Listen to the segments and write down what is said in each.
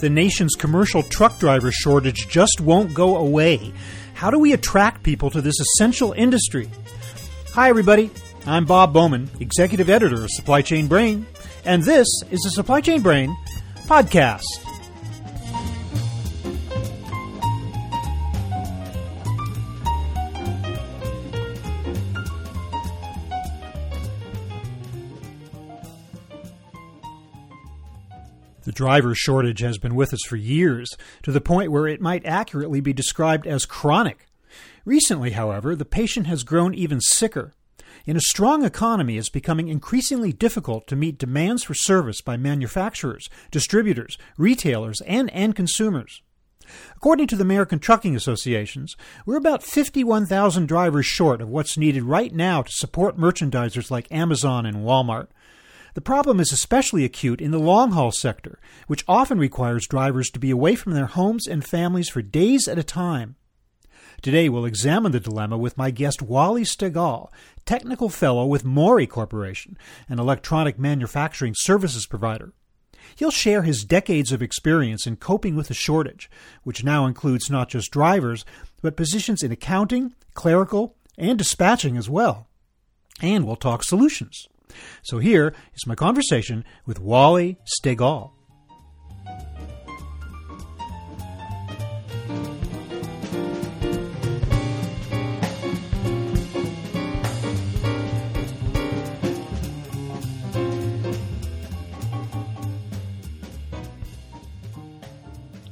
The nation's commercial truck driver shortage just won't go away. How do we attract people to this essential industry? Hi, everybody. I'm Bob Bowman, Executive Editor of Supply Chain Brain, and this is the Supply Chain Brain podcast. The driver shortage has been with us for years, to the point where it might accurately be described as chronic. Recently, however, the patient has grown even sicker. In a strong economy, it's becoming increasingly difficult to meet demands for service by manufacturers, distributors, retailers, and end consumers. According to the American Trucking Associations, we're about 51,000 drivers short of what's needed right now to support merchandisers like Amazon and Walmart. The problem is especially acute in the long haul sector, which often requires drivers to be away from their homes and families for days at a time. Today we'll examine the dilemma with my guest Wally Stegall, technical fellow with Morey Corporation, an electronic manufacturing services provider. He'll share his decades of experience in coping with the shortage, which now includes not just drivers, but positions in accounting, clerical, and dispatching as well. And we'll talk solutions. So here is my conversation with Wally Stegall.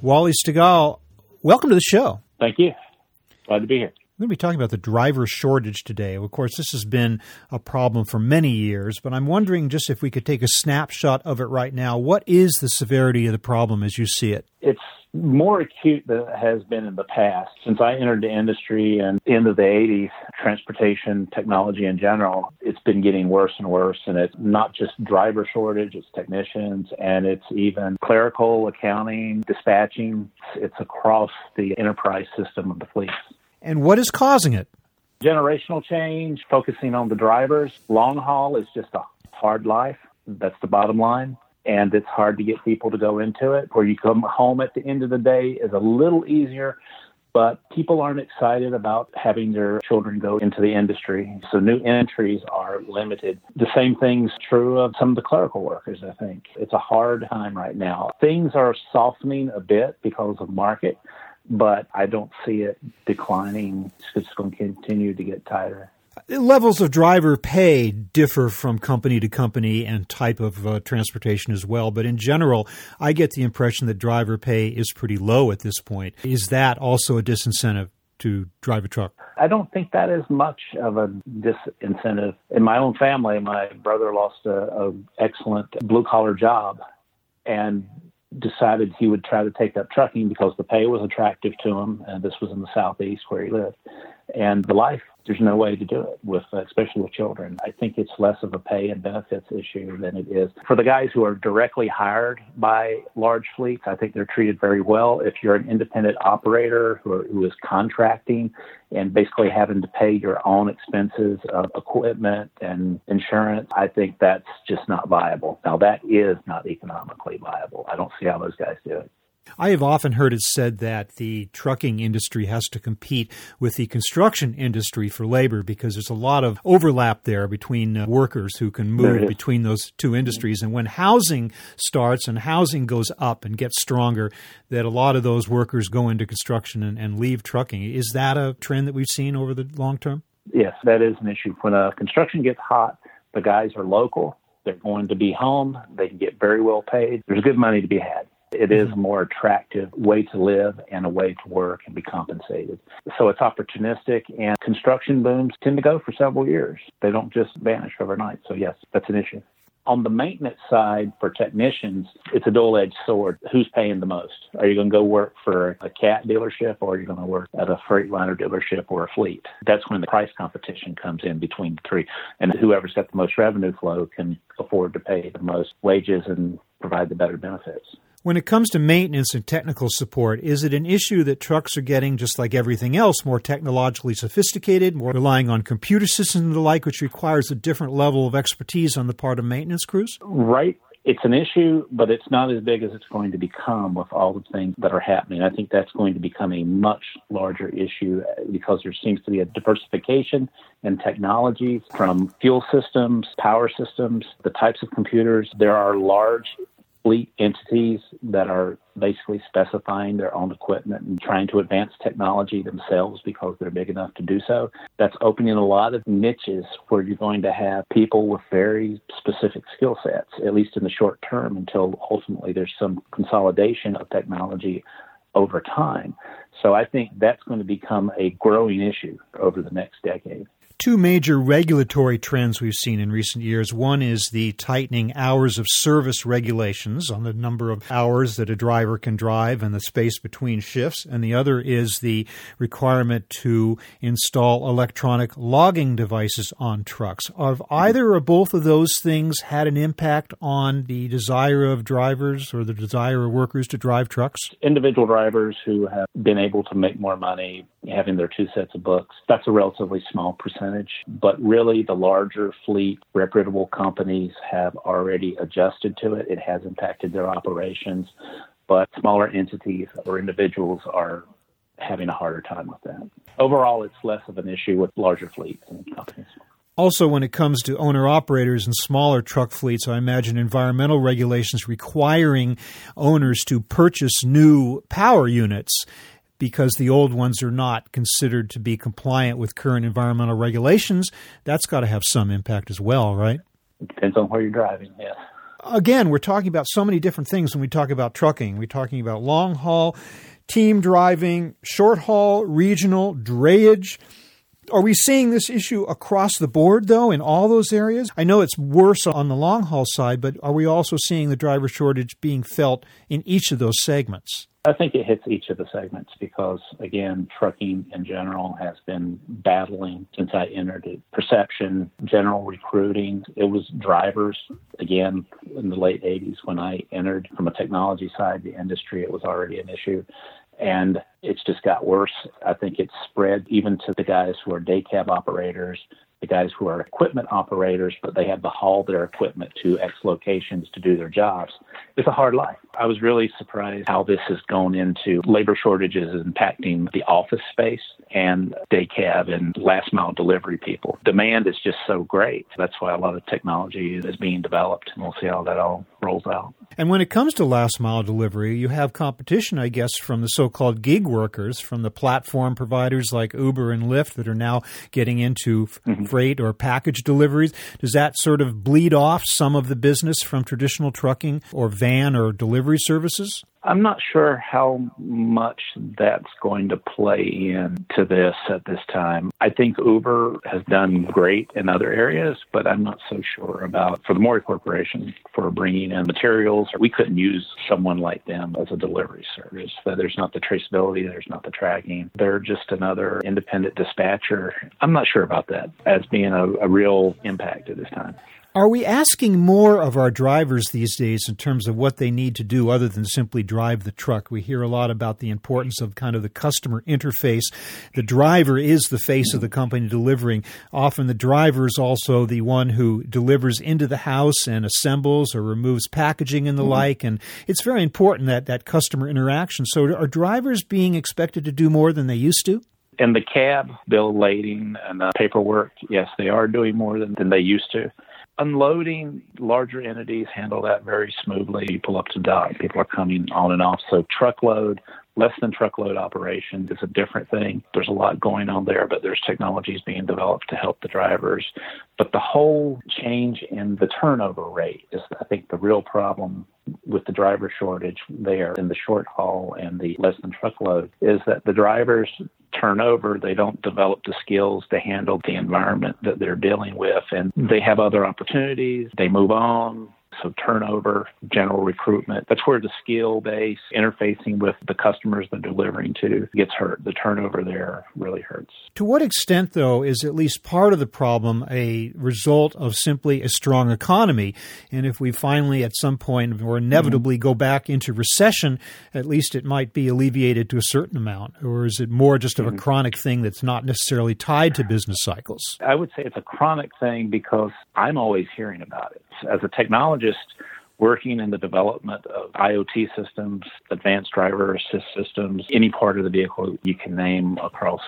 Wally Stegall, welcome to the show. Thank you. Glad to be here. We're going to be talking about the driver shortage today. Of course, this has been a problem for many years, but I'm wondering just if we could take a snapshot of it right now. What is the severity of the problem as you see it? It's more acute than it has been in the past. Since I entered the industry and the end of the 80s, transportation technology in general, it's been getting worse and worse. And it's not just driver shortage, it's technicians, and it's even clerical, accounting, dispatching. It's across the enterprise system of the fleet. And what is causing it? Generational change, focusing on the drivers. Long haul is just a hard life. That's the bottom line. And it's hard to get people to go into it. Where you come home at the end of the day is a little easier, but people aren't excited about having their children go into the industry. So new entries are limited. The same thing's true of some of the clerical workers, I think. It's a hard time right now. Things are softening a bit because of market but I don't see it declining. It's going to continue to get tighter. Levels of driver pay differ from company to company and type of uh, transportation as well. But in general, I get the impression that driver pay is pretty low at this point. Is that also a disincentive to drive a truck? I don't think that is much of a disincentive. In my own family, my brother lost a, a excellent blue collar job, and decided he would try to take up trucking because the pay was attractive to him, and this was in the southeast where he lived. And the life, there's no way to do it with, uh, especially with children. I think it's less of a pay and benefits issue than it is for the guys who are directly hired by large fleets. I think they're treated very well. If you're an independent operator who, are, who is contracting and basically having to pay your own expenses of equipment and insurance, I think that's just not viable. Now that is not economically viable. I don't see how those guys do it. I have often heard it said that the trucking industry has to compete with the construction industry for labor because there's a lot of overlap there between uh, workers who can move between those two industries. And when housing starts and housing goes up and gets stronger, that a lot of those workers go into construction and, and leave trucking. Is that a trend that we've seen over the long term? Yes, that is an issue. When uh, construction gets hot, the guys are local. They're going to be home. They can get very well paid. There's good money to be had. It is a mm-hmm. more attractive way to live and a way to work and be compensated. So it's opportunistic, and construction booms tend to go for several years. They don't just vanish overnight. So, yes, that's an issue. On the maintenance side for technicians, it's a dual edged sword. Who's paying the most? Are you going to go work for a cat dealership or are you going to work at a Freightliner dealership or a fleet? That's when the price competition comes in between the three. And whoever's got the most revenue flow can afford to pay the most wages and provide the better benefits. When it comes to maintenance and technical support, is it an issue that trucks are getting, just like everything else, more technologically sophisticated, more relying on computer systems and the like, which requires a different level of expertise on the part of maintenance crews? Right it's an issue, but it's not as big as it's going to become with all the things that are happening. I think that's going to become a much larger issue because there seems to be a diversification in technologies from fuel systems, power systems, the types of computers. There are large fleet entities that are basically specifying their own equipment and trying to advance technology themselves because they're big enough to do so. That's opening a lot of niches where you're going to have people with very specific skill sets, at least in the short term, until ultimately there's some consolidation of technology over time. So I think that's going to become a growing issue over the next decade two major regulatory trends we've seen in recent years. One is the tightening hours of service regulations on the number of hours that a driver can drive and the space between shifts. And the other is the requirement to install electronic logging devices on trucks. Have either or both of those things had an impact on the desire of drivers or the desire of workers to drive trucks? Individual drivers who have been able to make more money having their two sets of books, that's a relatively small percentage but really the larger fleet, reputable companies have already adjusted to it. It has impacted their operations, but smaller entities or individuals are having a harder time with that. Overall, it's less of an issue with larger fleets and companies. Also, when it comes to owner operators and smaller truck fleets, I imagine environmental regulations requiring owners to purchase new power units because the old ones are not considered to be compliant with current environmental regulations, that's got to have some impact as well, right? Depends on where you're driving, yes. Again, we're talking about so many different things when we talk about trucking. We're talking about long haul, team driving, short haul, regional, drayage. Are we seeing this issue across the board, though, in all those areas? I know it's worse on the long haul side, but are we also seeing the driver shortage being felt in each of those segments? I think it hits each of the segments because, again, trucking in general has been battling since I entered it. Perception, general recruiting. It was drivers, again, in the late 80s when I entered from a technology side, the industry, it was already an issue. And it's just got worse. I think it's spread even to the guys who are day cab operators, the guys who are equipment operators, but they have to haul their equipment to X locations to do their jobs. It's a hard life. I was really surprised how this has gone into labor shortages impacting the office space and day cab and last mile delivery people. Demand is just so great. That's why a lot of technology is being developed, and we'll see how that all rolls out. And when it comes to last mile delivery, you have competition, I guess, from the so called gig workers, from the platform providers like Uber and Lyft that are now getting into mm-hmm. freight or package deliveries. Does that sort of bleed off some of the business from traditional trucking or van or delivery services? I'm not sure how much that's going to play into this at this time. I think Uber has done great in other areas, but I'm not so sure about for the Morey Corporation for bringing in materials. We couldn't use someone like them as a delivery service. There's not the traceability, there's not the tracking. They're just another independent dispatcher. I'm not sure about that as being a, a real impact at this time. Are we asking more of our drivers these days in terms of what they need to do other than simply drive the truck? We hear a lot about the importance of kind of the customer interface. The driver is the face of the company delivering. Often the driver is also the one who delivers into the house and assembles or removes packaging and the mm-hmm. like. And it's very important that that customer interaction. So are drivers being expected to do more than they used to? In the cab, bill lading and the paperwork, yes, they are doing more than, than they used to unloading larger entities handle that very smoothly. Pull up to dock, people are coming on and off. So truckload, less than truckload operations is a different thing. There's a lot going on there, but there's technologies being developed to help the drivers. But the whole change in the turnover rate is, I think, the real problem with the driver shortage there in the short haul and the less than truckload is that the drivers turn over, they don't develop the skills to handle the environment that they're dealing with, and they have other opportunities. They move on. So turnover, general recruitment, that's where the skill base interfacing with the customers they're delivering to gets hurt. The turnover there really hurts. To what extent, though, is at least part of the problem a result of simply a strong economy? And if we finally, at some point, or inevitably mm-hmm. go back into recession, at least it might be alleviated to a certain amount? Or is it more just of mm-hmm. a chronic thing that's not necessarily tied to business cycles? I would say it's a chronic thing because I'm always hearing about it. As a technologist, working in the development of IoT systems, advanced driver assist systems, any part of the vehicle you can name across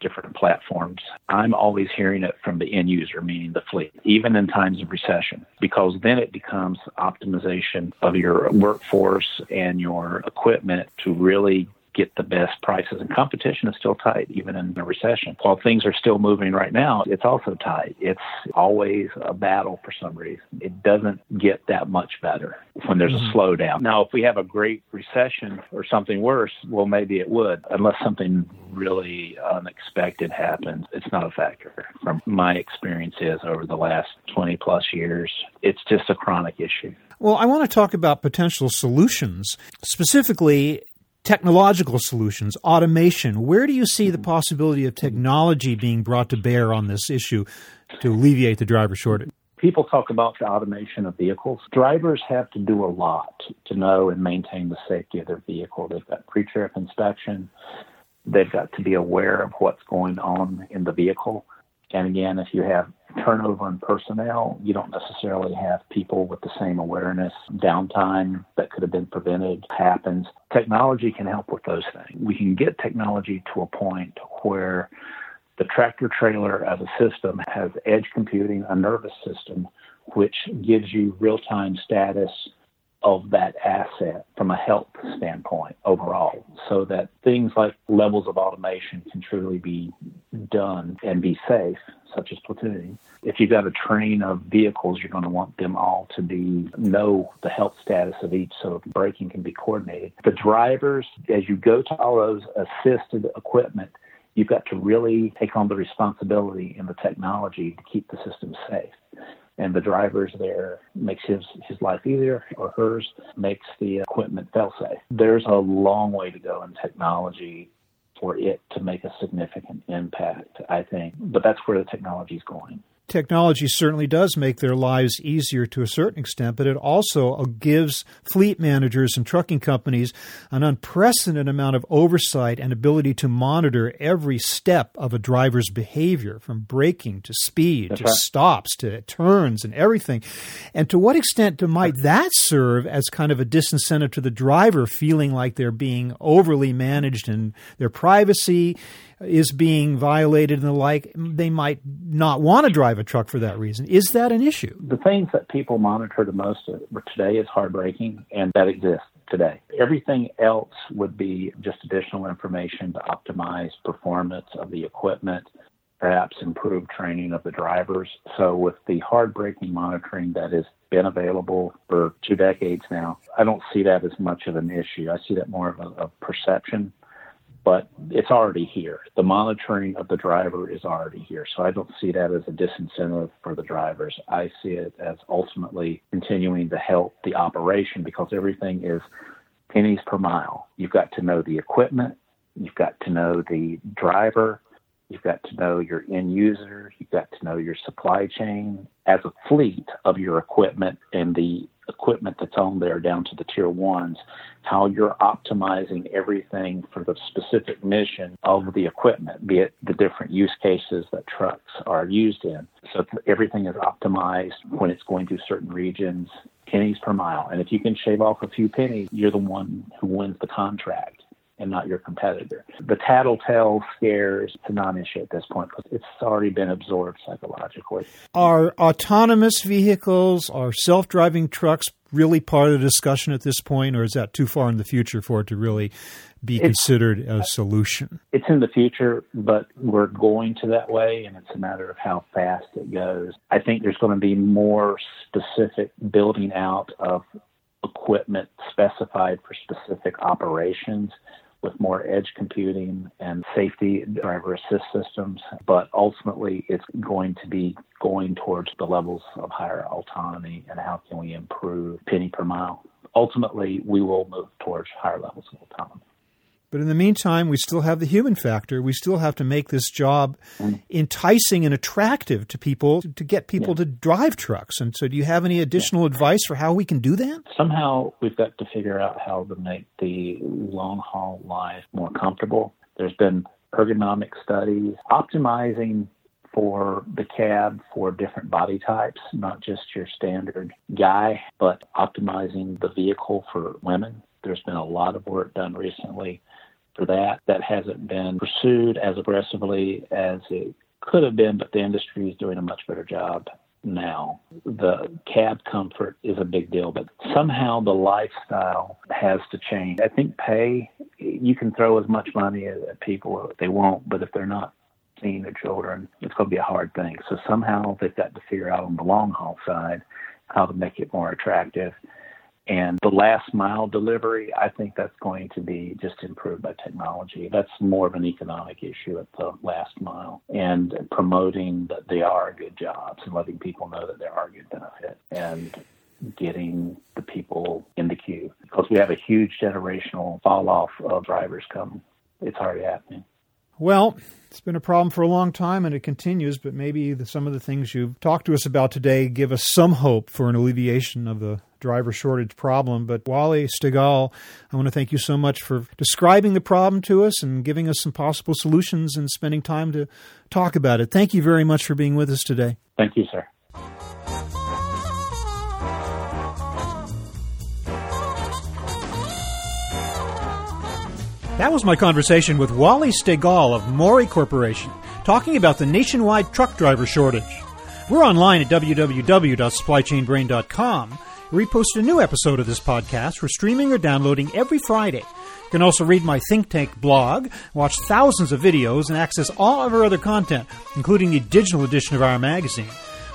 different platforms. I'm always hearing it from the end user, meaning the fleet, even in times of recession, because then it becomes optimization of your workforce and your equipment to really get the best prices. And competition is still tight, even in the recession. While things are still moving right now, it's also tight. It's always a battle for some reason. It doesn't get that much better when there's mm-hmm. a slowdown. Now, if we have a great recession or something worse, well, maybe it would, unless something really unexpected happens. It's not a factor. From my experiences over the last 20 plus years, it's just a chronic issue. Well, I want to talk about potential solutions. Specifically, technological solutions, automation. Where do you see the possibility of technology being brought to bear on this issue to alleviate the driver shortage? People talk about the automation of vehicles. Drivers have to do a lot to know and maintain the safety of their vehicle. They've got pre trip inspection, they've got to be aware of what's going on in the vehicle. And again, if you have turnover in personnel, you don't necessarily have people with the same awareness. Downtime that could have been prevented happens. Technology can help with those things. We can get technology to a point where the tractor trailer as a system has edge computing, a nervous system, which gives you real time status of that asset from a health standpoint overall, so that things like levels of automation can truly be done and be safe, such as platooning. If you've got a train of vehicles, you're going to want them all to be know the health status of each, so braking can be coordinated. The drivers, as you go to all those assisted equipment, you've got to really take on the responsibility and the technology to keep the system safe and the drivers there makes his his life easier or hers makes the equipment fail safe. There's a long way to go in technology for it to make a significant impact, I think. But that's where the technology is going technology certainly does make their lives easier to a certain extent, but it also gives fleet managers and trucking companies an unprecedented amount of oversight and ability to monitor every step of a driver's behavior, from braking to speed That's to right. stops to turns and everything. And to what extent might that serve as kind of a disincentive to the driver feeling like they're being overly managed and their privacy? Is being violated and the like, they might not want to drive a truck for that reason. Is that an issue? The things that people monitor the most today is hard braking, and that exists today. Everything else would be just additional information to optimize performance of the equipment, perhaps improve training of the drivers. So, with the hard braking monitoring that has been available for two decades now, I don't see that as much of an issue. I see that more of a, a perception but it's already here. The monitoring of the driver is already here. So I don't see that as a disincentive for the drivers. I see it as ultimately continuing to help the operation because everything is pennies per mile. You've got to know the equipment, you've got to know the driver, you've got to know your end user, you've got to know your supply chain as a fleet of your equipment and the equipment that's on there down to the tier ones, how you're optimizing everything for the specific mission of the equipment, be it the different use cases that trucks are used in. So everything is optimized when it's going through certain regions, pennies per mile. And if you can shave off a few pennies, you're the one who wins the contract and not your competitor. The tattletale scares a non-issue at this point because it's already been absorbed psychologically. Are autonomous vehicles, are self-driving trucks really part of the discussion at this point, or is that too far in the future for it to really be it's, considered a solution? It's in the future, but we're going to that way, and it's a matter of how fast it goes. I think there's going to be more specific building out of equipment specified for specific operations with more edge computing and safety driver assist systems. But ultimately, it's going to be going towards the levels of higher autonomy and how can we improve penny per mile. Ultimately, we will move towards higher levels of autonomy. But in the meantime, we still have the human factor. We still have to make this job mm. enticing and attractive to people to get people yeah. to drive trucks. And so, do you have any additional yeah. advice for how we can do that? Somehow, we've got to figure out how to make the long haul life more comfortable. There's been ergonomic studies optimizing for the cab for different body types, not just your standard guy, but optimizing the vehicle for women. There's been a lot of work done recently for that that hasn't been pursued as aggressively as it could have been, but the industry is doing a much better job now. The cab comfort is a big deal, but somehow the lifestyle has to change. I think pay, you can throw as much money at people they won't, but if they're not seeing their children, it's going to be a hard thing. So somehow they've got to figure out on the long haul side how to make it more attractive. And the last mile delivery, I think that's going to be just improved by technology. That's more of an economic issue at the last mile and promoting that they are good jobs and letting people know that there are good benefits and getting the people in the queue because we have a huge generational fall off of drivers coming. It's already happening. Well, it's been a problem for a long time and it continues, but maybe the, some of the things you've talked to us about today give us some hope for an alleviation of the driver shortage problem. But Wally Stegall, I want to thank you so much for describing the problem to us and giving us some possible solutions and spending time to talk about it. Thank you very much for being with us today. Thank you, sir. That was my conversation with Wally Stegall of Morey Corporation, talking about the nationwide truck driver shortage. We're online at www.supplychainbrain.com. We post a new episode of this podcast for streaming or downloading every Friday. You can also read my Think Tank blog, watch thousands of videos, and access all of our other content, including the digital edition of our magazine.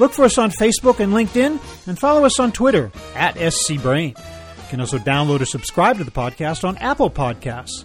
Look for us on Facebook and LinkedIn, and follow us on Twitter at SCBrain. You can also download or subscribe to the podcast on Apple Podcasts.